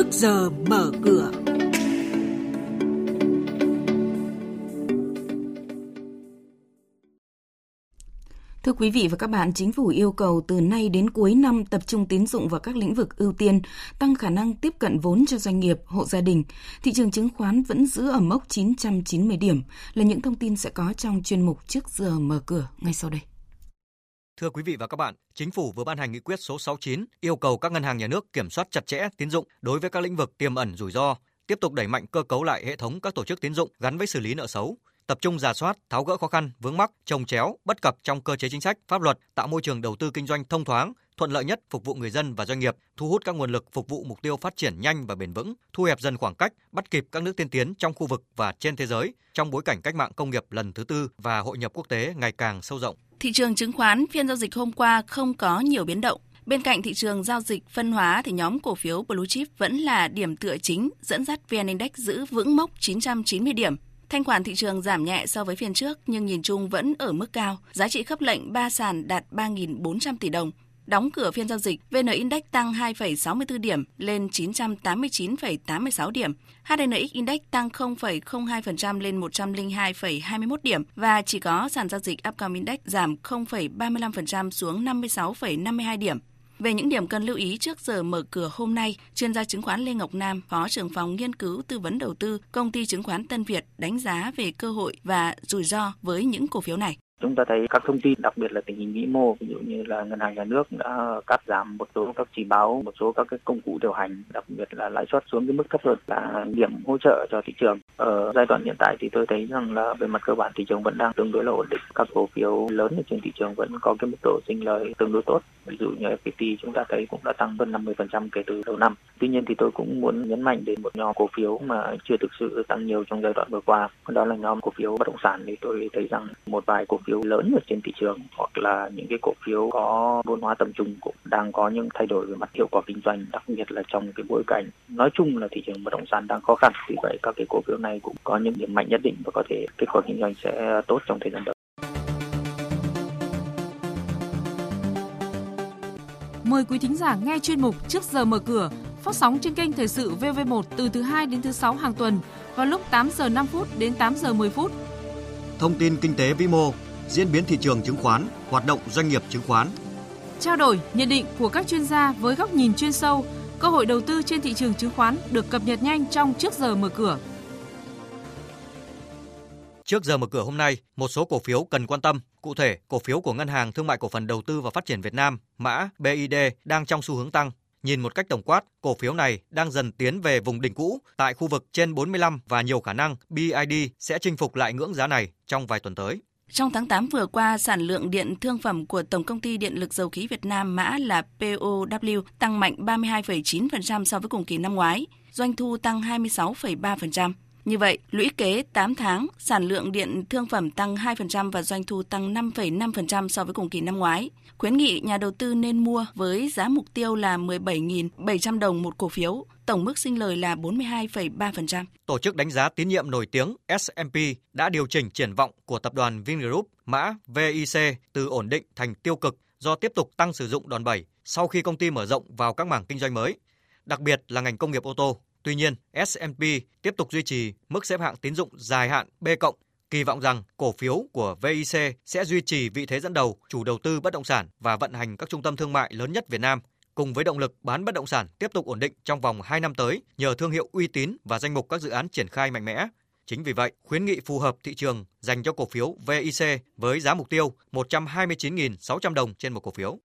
trước giờ mở cửa. Thưa quý vị và các bạn, chính phủ yêu cầu từ nay đến cuối năm tập trung tín dụng vào các lĩnh vực ưu tiên, tăng khả năng tiếp cận vốn cho doanh nghiệp, hộ gia đình. Thị trường chứng khoán vẫn giữ ở mốc 990 điểm là những thông tin sẽ có trong chuyên mục trước giờ mở cửa ngay sau đây. Thưa quý vị và các bạn, Chính phủ vừa ban hành nghị quyết số 69 yêu cầu các ngân hàng nhà nước kiểm soát chặt chẽ tín dụng đối với các lĩnh vực tiềm ẩn rủi ro, tiếp tục đẩy mạnh cơ cấu lại hệ thống các tổ chức tín dụng gắn với xử lý nợ xấu, tập trung giả soát, tháo gỡ khó khăn, vướng mắc, trồng chéo, bất cập trong cơ chế chính sách, pháp luật, tạo môi trường đầu tư kinh doanh thông thoáng, thuận lợi nhất phục vụ người dân và doanh nghiệp, thu hút các nguồn lực phục vụ mục tiêu phát triển nhanh và bền vững, thu hẹp dần khoảng cách, bắt kịp các nước tiên tiến trong khu vực và trên thế giới trong bối cảnh cách mạng công nghiệp lần thứ tư và hội nhập quốc tế ngày càng sâu rộng. Thị trường chứng khoán, phiên giao dịch hôm qua không có nhiều biến động. Bên cạnh thị trường giao dịch phân hóa thì nhóm cổ phiếu Blue Chip vẫn là điểm tựa chính dẫn dắt VN Index giữ vững mốc 990 điểm. Thanh khoản thị trường giảm nhẹ so với phiên trước nhưng nhìn chung vẫn ở mức cao. Giá trị khớp lệnh 3 sàn đạt 3.400 tỷ đồng. Đóng cửa phiên giao dịch, VN Index tăng 2,64 điểm lên 989,86 điểm. HNX Index tăng 0,02% lên 102,21 điểm và chỉ có sàn giao dịch Upcom Index giảm 0,35% xuống 56,52 điểm. Về những điểm cần lưu ý trước giờ mở cửa hôm nay, chuyên gia chứng khoán Lê Ngọc Nam, Phó trưởng phòng nghiên cứu tư vấn đầu tư, công ty chứng khoán Tân Việt đánh giá về cơ hội và rủi ro với những cổ phiếu này. Chúng ta thấy các thông tin đặc biệt là tình hình vĩ mô, ví dụ như là ngân hàng nhà nước đã cắt giảm một số các chỉ báo, một số các cái công cụ điều hành, đặc biệt là lãi suất xuống cái mức thấp hơn là điểm hỗ trợ cho thị trường. Ở giai đoạn hiện tại thì tôi thấy rằng là về mặt cơ bản thị trường vẫn đang tương đối là ổn định. Các cổ phiếu lớn ở trên thị trường vẫn có cái mức độ sinh lời tương đối tốt. Ví dụ như FPT chúng ta thấy cũng đã tăng hơn 50% kể từ đầu năm. Tuy nhiên thì tôi cũng muốn nhấn mạnh đến một nhóm cổ phiếu mà chưa thực sự tăng nhiều trong giai đoạn vừa qua. Đó là nhóm cổ phiếu bất động sản thì tôi thấy rằng một vài cổ phiếu lớn ở trên thị trường hoặc là những cái cổ phiếu có vốn hóa tầm trung cũng đang có những thay đổi về mặt hiệu quả kinh doanh, đặc biệt là trong cái bối cảnh nói chung là thị trường bất động sản đang khó khăn. Vì vậy các cái cổ phiếu này cũng có những điểm mạnh nhất định và có thể kết quả kinh doanh sẽ tốt trong thời gian tới. Mời quý thính giả nghe chuyên mục Trước giờ mở cửa phát sóng trên kênh Thời sự VV1 từ thứ 2 đến thứ 6 hàng tuần vào lúc 8 giờ 5 phút đến 8 giờ 10 phút. Thông tin kinh tế vĩ mô, diễn biến thị trường chứng khoán, hoạt động doanh nghiệp chứng khoán. Trao đổi, nhận định của các chuyên gia với góc nhìn chuyên sâu, cơ hội đầu tư trên thị trường chứng khoán được cập nhật nhanh trong Trước giờ mở cửa. Trước giờ mở cửa hôm nay, một số cổ phiếu cần quan tâm. Cụ thể, cổ phiếu của Ngân hàng Thương mại Cổ phần Đầu tư và Phát triển Việt Nam, mã BID đang trong xu hướng tăng. Nhìn một cách tổng quát, cổ phiếu này đang dần tiến về vùng đỉnh cũ tại khu vực trên 45 và nhiều khả năng BID sẽ chinh phục lại ngưỡng giá này trong vài tuần tới. Trong tháng 8 vừa qua, sản lượng điện thương phẩm của Tổng công ty Điện lực Dầu khí Việt Nam mã là POW tăng mạnh 32,9% so với cùng kỳ năm ngoái, doanh thu tăng 26,3%. Như vậy, lũy kế 8 tháng, sản lượng điện thương phẩm tăng 2% và doanh thu tăng 5,5% so với cùng kỳ năm ngoái. Khuyến nghị nhà đầu tư nên mua với giá mục tiêu là 17.700 đồng một cổ phiếu, tổng mức sinh lời là 42,3%. Tổ chức đánh giá tín nhiệm nổi tiếng S&P đã điều chỉnh triển vọng của tập đoàn Vingroup mã VIC từ ổn định thành tiêu cực do tiếp tục tăng sử dụng đòn bẩy sau khi công ty mở rộng vào các mảng kinh doanh mới, đặc biệt là ngành công nghiệp ô tô. Tuy nhiên, S&P tiếp tục duy trì mức xếp hạng tín dụng dài hạn B cộng, kỳ vọng rằng cổ phiếu của VIC sẽ duy trì vị thế dẫn đầu chủ đầu tư bất động sản và vận hành các trung tâm thương mại lớn nhất Việt Nam, cùng với động lực bán bất động sản tiếp tục ổn định trong vòng 2 năm tới nhờ thương hiệu uy tín và danh mục các dự án triển khai mạnh mẽ. Chính vì vậy, khuyến nghị phù hợp thị trường dành cho cổ phiếu VIC với giá mục tiêu 129.600 đồng trên một cổ phiếu.